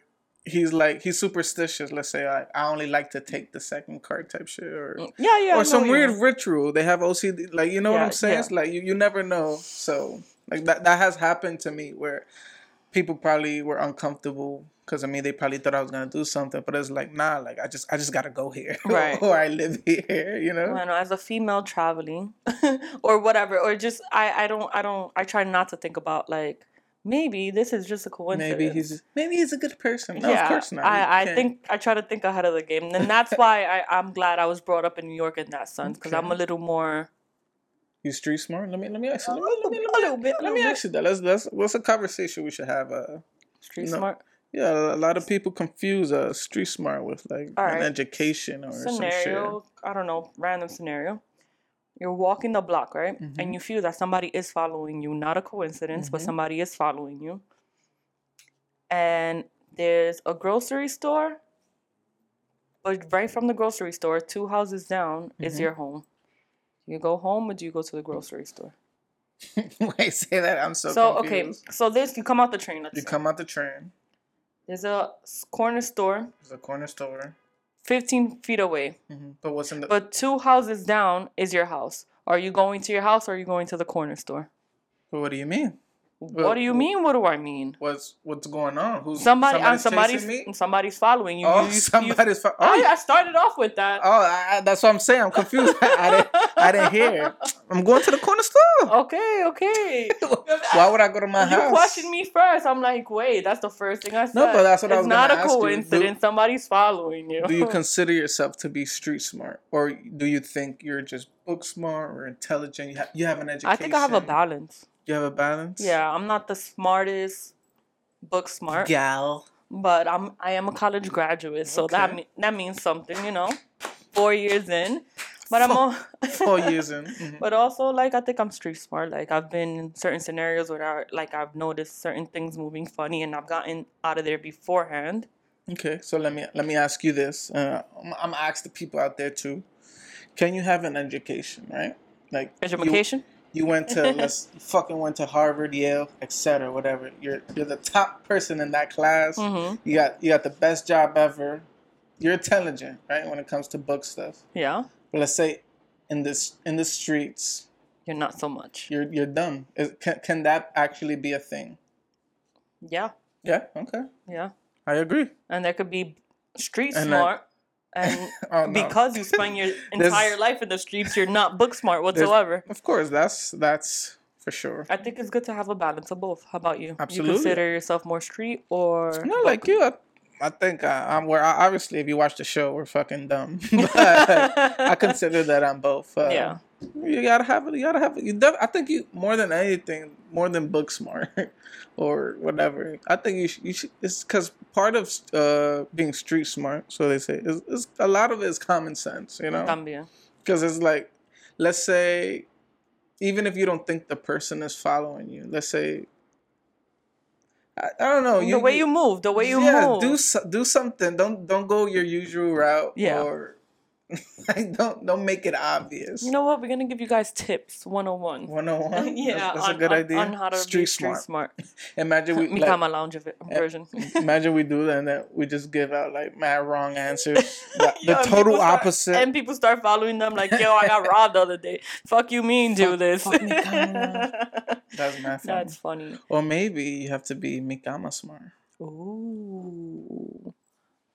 he's like he's superstitious. Let's say I, I only like to take the second card type shit, or Yeah, yeah. Know or some what you weird ritual. They have OCD, like you know what I'm saying. yeah. It's like you, you never know. So like that that has happened to me where people probably were uncomfortable because I mean they probably thought I was gonna do something, but it's like nah, like I just I just gotta go here, Right. or I live here, you know. I know, as a female traveling or whatever, or just I, I don't I don't I try not to think about like maybe this is just a coincidence. Maybe he's maybe he's a good person. No, yeah, of course not. I, I think I try to think ahead of the game, and that's why I, I'm glad I was brought up in New York in that sense because I'm a little more you street smart. Let me let me ask you. Let me, let me, let me, little bit, Let me ask you that. Let's let's what's a conversation we should have? Uh, street smart. yeah, a lot of people confuse uh street smart with like an education or some shit. Scenario, I don't know, random scenario. You're walking the block, right? Mhm. And you feel that somebody is following you, not a coincidence, but Mhm. somebody is following you. And there's a grocery store, but right from the grocery store, two houses down, is Mhm. your home. You go home or do you go to the grocery store? Wait, say that. I'm so, So, okay, so this you come out the train. Let's You say. come out the train. There's a corner store, There's a corner store. 15 feet away, hmm But what's in the? but two houses down is your house. Are you going to your house or are you going to the corner store? but what do you mean? What do you well- mean? What do I mean? What's what's going on? Who's Somebody, uh, somebody's somebody's somebody's following you. Oh, You- you- you- somebody's. Fo- oh, I, yeah. I started off with that. oh, I, that's what I'm saying. I'm confused. I didn't. I didn't hear. I'm going to the corner store. Okay, okay. Why would I go to my you house? questioned me first. I'm like, wait, that's the first thing I said. No, but that's what I was not a you. Do- coincidence. Somebody's following you. Do you consider yourself to be street smart, or do you think you're just book smart or intelligent? You, ha- you have an education. I think I have a balance. You have a balance. Yeah, I'm not the smartest book smart, Gal. but I'm I am a college graduate, so that Okay. me- that means something, you know. Four years in, but I'm all, Four years in. Mhm. But also, like I think I'm street smart. Like I've been in certain scenarios where I, like I've noticed certain things moving funny, and I've gotten out of there beforehand. Okay, so let me let me ask you this. Uh, I'm, I'm gonna ask the people out there too. Can you have an education, right? Like Education. You, went to let's fucking went to Harvard, Yale, etc. Whatever. You're you're the top person in that class. Mm-hmm. You got you got the best job ever. You're intelligent, right? When it comes to book stuff. Yeah, But let's say in this in the streets, you're not so much. you're you're dumb. Is, can can that actually be a thing? Yeah, Yeah. Okay. yeah. I agree. And there could be street And smart, and Oh, no. because you spend your entire life in the streets, you're not book smart There's- whatsoever. Of course, that's that's for sure. I think it's good to have a balance of both. How about you? Absolutely. You consider yourself more street or No, book? like you. I, I think I, I'm where. Obviously, if you watch the show, we're fucking dumb. but I consider that I'm both. Uh, Yeah. You gotta have it. You gotta have it. You. Def- I think you more than anything, more than book smart or whatever. I think you. Should, you should. It's because part of uh being street smart, so they say, is, is a lot of it is common sense. You know, because it's like, let's say, even if you don't think the person is following you, let's say. I, I don't know. the way you move, the way you yeah, move. do do something. Don't don't go your usual route. Yeah. Or like don't don't make it obvious. You know what? We're gonna give you guys tips 101. one on one. yeah, that's, that's on, a good on, idea. on how to street be street smart. smart. Imagine we Me like, Kama Lounge of it, version. imagine we do that and that we just give out like mad wrong answers. The, Yo, total start- opposite. and people start following them like, "Yo, I got robbed the other day. Fuck you, mean do Fuck- this." fuck. That's mad funny. That's funny. Or maybe you have to be Mikama smart. Ooh.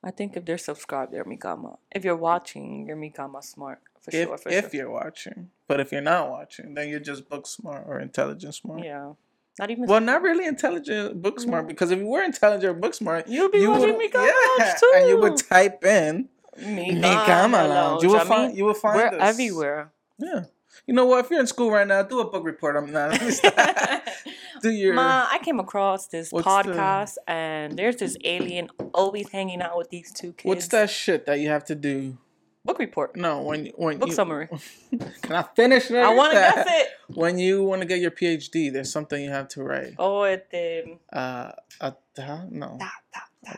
I think if they're subscribed, they're Mikama. If you're watching, you're Mikama smart for If sure. For if sure. you're watching, but if you're not watching, then you're just book smart or intelligent smart. Yeah. Not even. Well, not really intelligent book mm-hmm. smart because if you were intelligent or book smart, you'd be you watching would Mikama Lounge too. and you would type in Mikama Mikama Lounge. You will find mean, you will find we're us. everywhere. Yeah. You know what? If you're in school right now, do a book report. I'm not. do your. Ma, I came across this What's the- podcast and there's this alien always hanging out with these two kids. What's that shit that you have to do? Book report. No, when when Book you, summary. Can I finish? I want to guess it. When you want to get your PhD, there's something you have to write. Oh, it um, Uh, uh no. da, da.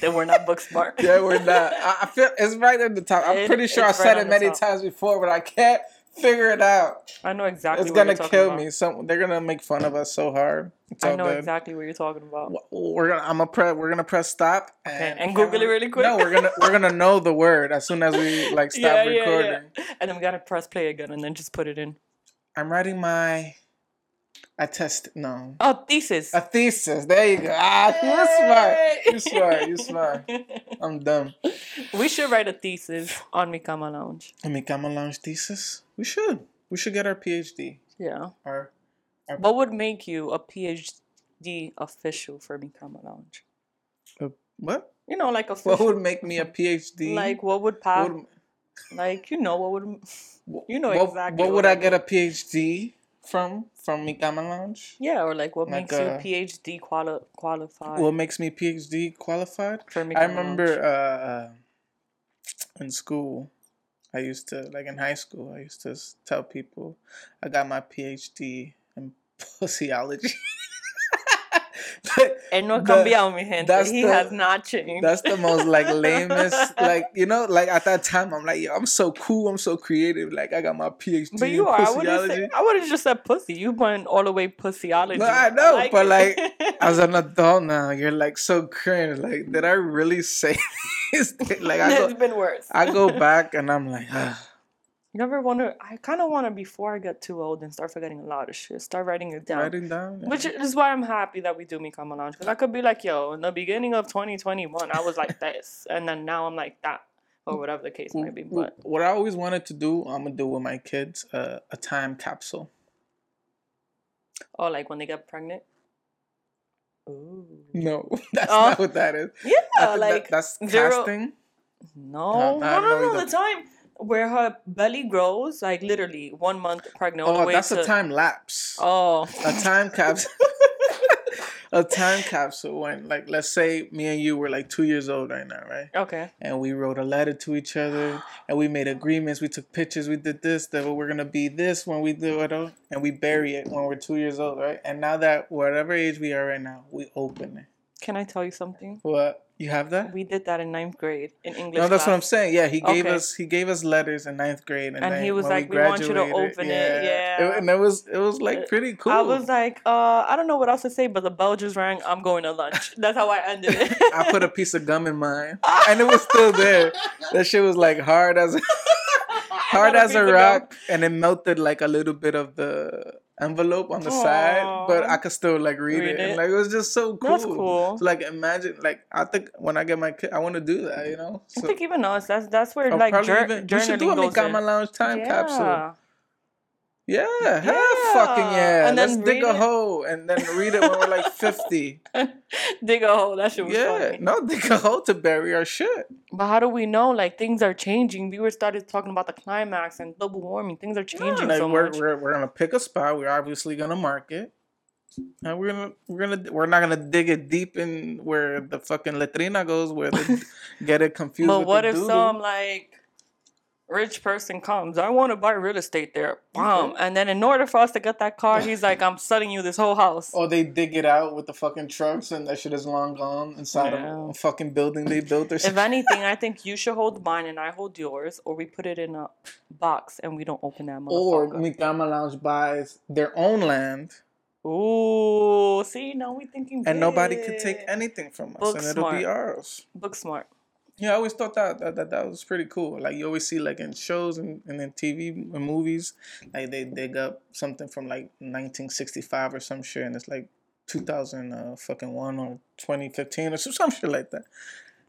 Then we're not book smart. Yeah, we're not. I, feel it's right at the top. I'm It- pretty sure I right said it many top. times before, but I can't Figure it out. I know exactly. It's what gonna you're kill about. me. Some they're gonna make fun of us so hard. I know good. exactly what you're talking about. We're gonna. I'm gonna press. We're gonna press stop. And, and Google it really quick. No, we're gonna we're gonna know the word as soon as we like stop Yeah, yeah, yeah. recording. And then we gotta press play again and then just put it in. I'm writing my. I test no Oh, thesis. a thesis. There you go. Ah, you're smart. You're smart. You're smart. I'm dumb. we should write a thesis on Mikama Lounge. A Mikama Lounge thesis. We should. We should get our PhD. Yeah. Our What would make you a PhD official for Mikama Lounge? what? You know, like a What would make me a PhD? like what would pass? What- Like you know what would? You know what, exactly What what would I I get a PhD from? From Mikama Lounge? Yeah, or like what Like makes you PhD quali- qualified What makes me PhD qualified? for Mikama I remember uh, uh, in school, I used to like in high school. I used to tell people I got my PhD in sociology. But Él no ha cambiado, mi gente. that's He the- has not changed. That's the most like lamest, like you know, like at that time I'm like, yo, I'm so cool, I'm so creative. Like I got my PhD But you in are. I would have sociology. I would have just said pussy. You went all the way pussyology. No, I know, like but, it. As an adult now, you're like so cringe. Like, did I really say this? like I it's go, been worse. I go back and I'm like, ah. You ever wonder? I kind of want to before I get too old and start forgetting a lot of shit. Start writing it down. writing down. yeah. Which is why I'm happy that we do Mikama Lounge because I could be like, yo, in the beginning of 2021, I was like this, and then now I'm like that, or whatever the case might be. W- w- But what I always wanted to do, I'm gonna do with my kids, uh, a time capsule. oh, like when they get pregnant. Ooh. No, that's Oh. not what that is. Yeah, think that- like that's casting. no, No, no, no, no, the time where her belly grows, like literally one month pregnant. Oh, that's a time lapse. Oh, A time capsule. A time capsule when, like, let's say me and you were like two years old right now, right? okay. and we wrote a letter to each other and we made agreements we took pictures we did this that we're gonna be this when we do it all, and we bury it when we're two years old right and now that whatever age we are right now we open it Can I tell you something? what you have that We did that in ninth grade in English. no that's what i'm saying yeah he gave Okay. us he gave us letters in ninth grade and, And then he was like, "We want you to open it, yeah. It- and it was it was like Uh, pretty cool I was like, uh, I don't know what else to say, but the bell just rang. I'm going to lunch. That's how I ended it. I put a piece of gum in mine, and it was still there. That shit was like hard as hard a as a rock, and it melted like a little bit of the envelope on the side, but I could still like read, Read it. And like it was just so cool. That's cool. So, like imagine, like I think when I get my kid, I want to do that. You know, I think even us. That's that's where I'll like probably jour- even, we should do a journaling Mikama. Lounge time capsule. Yeah. Yeah, hell fucking yeah. And Let's then dig a it. hole and then read it when we're like fifty. Dig a hole. That shit was yeah, funny. no, dig a hole to bury our shit. But how do we know? Like things are changing. We were started talking about the climax and global warming. Things are changing like so we're, much. we're we're gonna pick a spot. We're obviously gonna mark it, and we're gonna we're gonna we're not gonna dig it deep in where the fucking latrina goes, where they get it confused. But what if doo-doo. some like rich person comes? I want to buy real estate there. Bam. And then in order for us to get that car, he's like, I'm selling you this whole house. Oh, they dig it out with the fucking trucks, and that shit is long gone inside Yeah. of a fucking building they built or If anything, I think you should hold mine and I hold yours, or we put it in a box and we don't open that Or. Mikama Lounge buys their own land, Ooh, see, now we thinking and nobody could take anything from us, Book and it'll be ours. Book smart. Yeah, I always thought that that, that that was pretty cool. Like you always see like in shows and, and in TV and movies, like they dig up something from like 1965 or some shit, and it's like 2000 uh, fucking one or 2015 or some, some shit like that.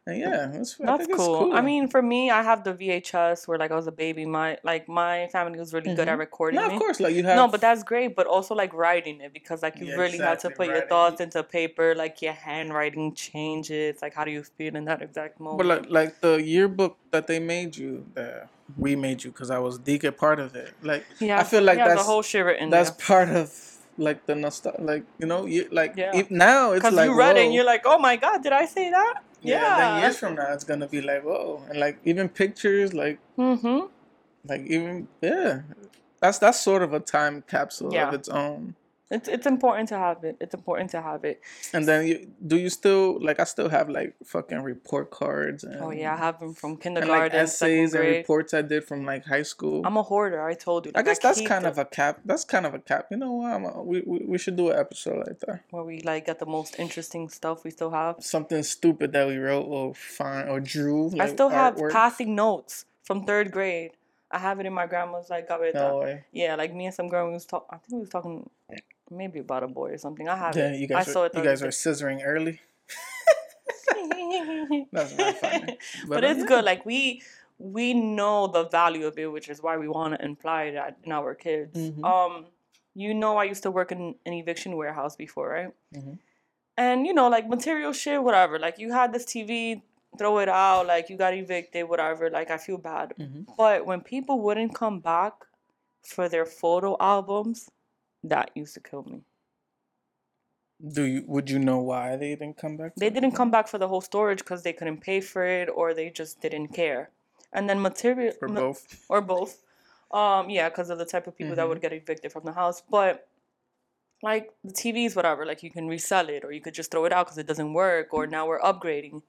Yeah, That's think it's cool. I mean, for me, I have the VHS where like I was a baby. My like my family was really good at Mhm. recording no, of course, like you have No, but that's great. But also like writing it because like you Yeah, really have to exactly, put your thoughts into paper. Like your handwriting changes. Like how do you feel in that exact moment? But like, like the yearbook that they made you, that we made you, because I was deacon part of it. Like yeah, I feel like has that's the whole shit written that's there. part of like the nostalgia. Like you know, you like Yeah. if now it's like you read it and you're like, oh my god, did I say that? Yeah, Yeah. then years from now, it's gonna be like, whoa, and like even pictures, like Mm-hmm. like even yeah, that's that's sort of a time capsule Yeah. of its own. It's it's important to have it. It's important to have it. And then you do you still like I still have like fucking report cards and Oh yeah, I have them from and kindergarten, like essays and reports I did from like high school. I'm a hoarder. I told you. I Like, guess that's kind of a cap. That's kind of a cap. You know what? I'm a, we, we we should do an episode like that. where we like get the most interesting stuff we still have. Something stupid that we wrote or find or drew. I still have artwork. passing notes from third grade. I have it in my grandma's like gaveta. No way. Yeah, like me and some girl we was talking. I think we was talking maybe about a boy or something. I have Yeah, it. you I guys saw are, it. you guys are scissoring early. That's very funny. but uh, it's yeah. good. Like we we know the value of it, which is why we want to imply that in our kids. Mhm. Um, you know, I used to work in an eviction warehouse before, right? Mhm. And you know, like material shit, whatever. Like you had this TV, throw it out. Like you got evicted, whatever. Like I feel bad. Mhm. But when people wouldn't come back for their photo albums, that used to kill me. Do you would you know why they didn't come back? They didn't come back for the whole storage because they couldn't pay for it or they just didn't care. And then material or ma- both? or both. Um, yeah, because of the type of people that would get evicted from the house. But like the TVs, whatever, like you can resell it or you could just throw it out because it doesn't work. Or now we're upgrading.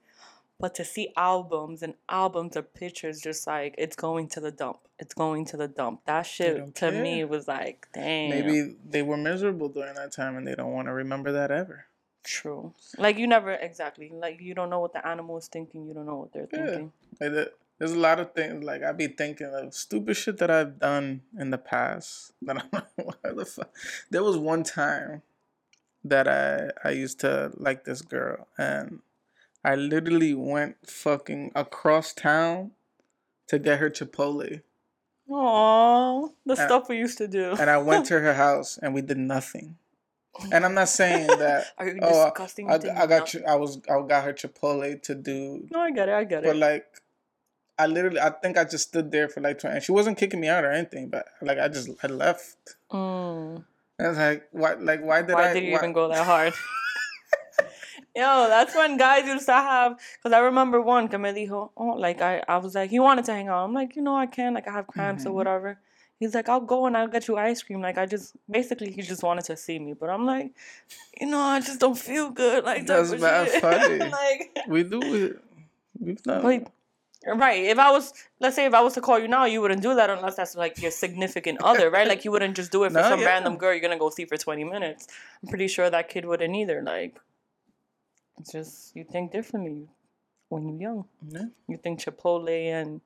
But to see albums and albums of pictures, just like it's going to the dump. It's going to the dump. That shit to me care. was like, dang. Maybe they were miserable during that time and they don't want to remember that ever. True. Like you never exactly like you don't know what the animal is thinking. You don't know what they're Yeah. thinking. Like there's a lot of things like I'd be thinking of stupid shit that I've done in the past. That I'm like, why the fuck? There was one time that I I used to like this girl and I literally went fucking across town to get her Chipotle. Aww, the And- stuff we used to do. And I went to her house and we did nothing. And I'm not saying that Are you oh, disgusting? I, did I got you, I was I got her Chipotle to do No, I get it. I get it. But like, I literally, I think I just stood there for like twenty. And she wasn't kicking me out or anything, but like I just, I left. Mm. I was like, why? Like, why did Why I? did you why- even go that hard? Yo, that's when guys used to have. Cause I remember one que me dijo, oh, like I, I was like, he wanted to hang out. I'm like, you know, I can. Like I have cramps or Mhm. whatever. He's like, I'll go and I'll get you ice cream. Like I just, basically, he just wanted to see me. But I'm like, you know, I just don't feel good. Like That's shit. funny. like, We do it. We've done. But right, if I was, let's say, if I was to call you now, you wouldn't do that unless that's like your significant other, right? Like you wouldn't just do it for No, some yeah. random girl you're gonna go see for twenty minutes. I'm pretty sure that kid wouldn't either. Like, it's just you think differently when you're young. yeah. You think Chipotle and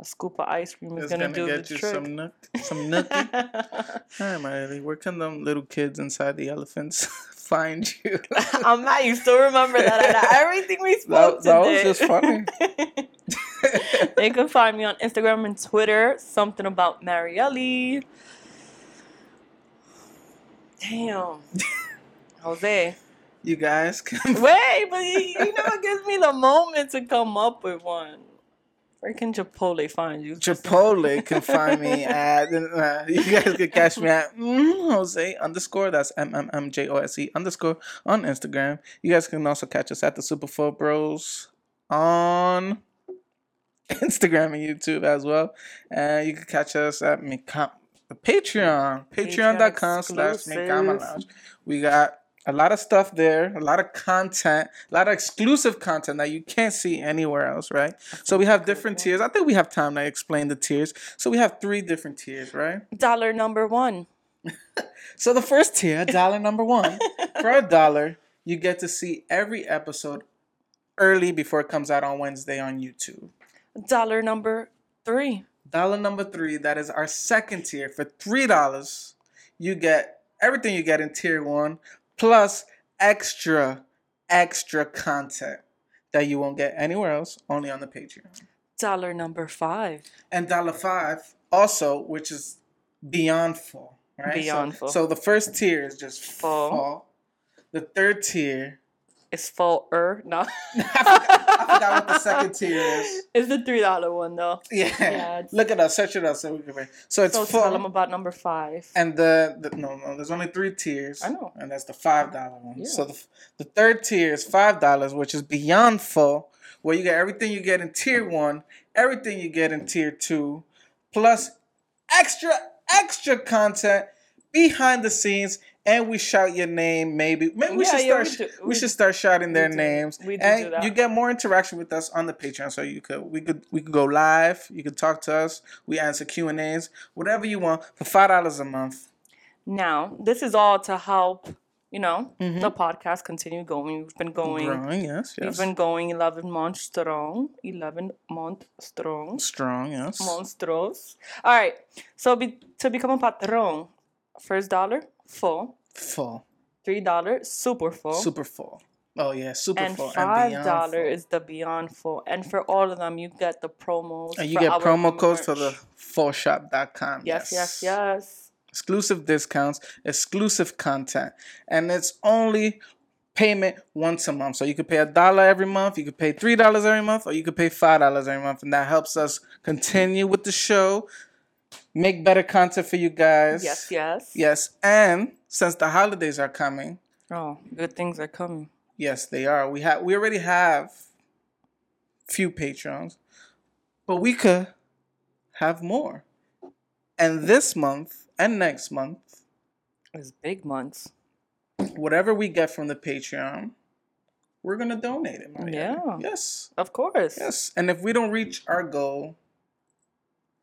a scoop of ice cream is gonna, gonna, do get the you trick. some nook, some nookie. Hi, Miley. Where can them little kids inside the elephants find you? I'm mad you still remember that out of everything we spoke that was today. just funny. they can find me on Instagram and Twitter. Something about Marielli. Damn. Jose. You guys can. Wait, but you, you know it gives me the moment to come up with one. Where can Chipotle find you? Chipotle can find me at uh, you guys can catch me at mm, Jose underscore that's M M M J O S E underscore on Instagram. You guys can also catch us at the Super Four Bros on Instagram and YouTube as well. And you can catch us at Mikam the Patreon. Patreon.com slash Mikama. Lounge. We got a lot of stuff there, a lot of content, a lot of exclusive content that you can't see anywhere else, right? So we have different tiers. I think we have time to explain the tiers. So we have three different tiers, right? Dollar number one. So the first tier, dollar number one, for a dollar, you get to see every episode early before it comes out on Wednesday on YouTube. Dollar number three. Dollar number three, that is our second tier. For three dollars, you get everything you get in tier one, plus extra, extra content that you won't get anywhere else, only on the Patreon. Dollar number five. And dollar five also, which is beyond full, right? So- Beyond full. So the first tier is just Full. full. The third tier, It's full er. No. I forgot, I forgot what the second tier is. It's the three dollar one though. Yeah, Yeah, look it up, search it up so we can. So it's So full. tell them about number five. And the, the no no, there's only three tiers. I know. And that's the five dollar one. Yeah. So the the third tier is five dollars, which is beyond full, where you get everything you get in tier one, everything you get in tier two, plus extra extra content behind the scenes and we shout your name. Maybe maybe we Yeah, should yeah, start. we do. we, We should start shouting their do. names, We do and do that. you get more interaction with us on the Patreon. So you could we could we could go live. You could talk to us. We answer Q and A's, whatever you want for five dollars a month. Now, this is all to help, you know, mm-hmm. the podcast continue going. We've been going. Growing, yes, We've been going 11 months strong. 11 month strong. Strong, yes. Monstros. All right. So be, to become a patron, first dollar, full. Full, Three dollar, super full. super full. Oh yeah, super and full. five beyond dollar full. is the beyond full. And for all of them, you get the promos. And you get promo codes for the fullshop.com. Yes, yes, yes. Exclusive discounts, exclusive content. And it's only payment once a month. So you could pay a dollar every month, you could pay three dollars every month, or you could pay five dollars every month. And that helps us continue with the show, make better content for you guys. Yes, yes. Yes. And since the holidays are coming, Oh, good things are coming. Yes, they are. We have we already have few patrons, but we could have more. And this month and next month, It's big months. whatever we get from the Patreon, we're gonna donate it. Mariana. Yeah. Yes. Of course. Yes. And if we don't reach our goal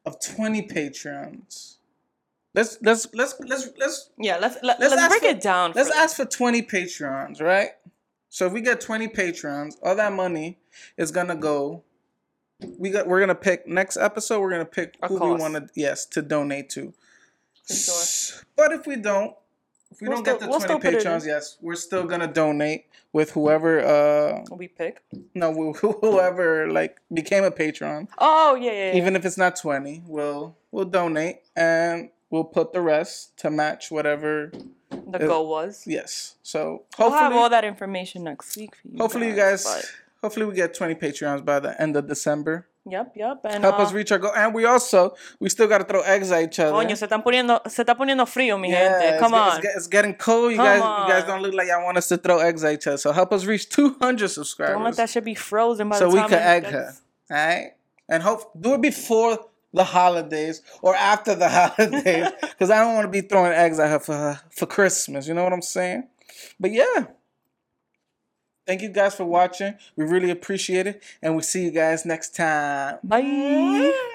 of twenty Patreons, let's let's let's let's let's Yeah, let's let, Let's let's, break for- it down. Let's ask for 20 patrons, right? So if we get 20 patrons, all that money is gonna go. We got. We're gonna pick next episode. We're gonna pick who we want to yes to donate to. For sure. But if we don't, if we We'll don't get the we'll 20 still put it in. Patreons, yes, we're still gonna donate with whoever. Uh, we pick. no, whoever like became a patron, Oh yeah, yeah. yeah. even if it's not 20, we'll we'll donate and we'll put the rest to match whatever. the goal was. Yes. So hopefully, We'll have all that information next week for you. hopefully you guys hopefully we get 20 patreons by the end of december Yep, yep. And, help uh, us reach our goal and we also we still got to throw eggs at each other Coño, se están poniendo, se está poniendo frío, mi yeah, gente. Come get- on. it's, it's getting cold you Come guys you guys don't look like y'all want us to throw eggs at each other so help us reach 200 subscribers. Don't let that shit be frozen by so the we can egg her all right and hope do it before the holidays or after the holidays because i don't want to be throwing eggs at her for for christmas you know what i'm saying but yeah Thank you guys for watching. We really appreciate it. And we'll see you guys next time. Bye.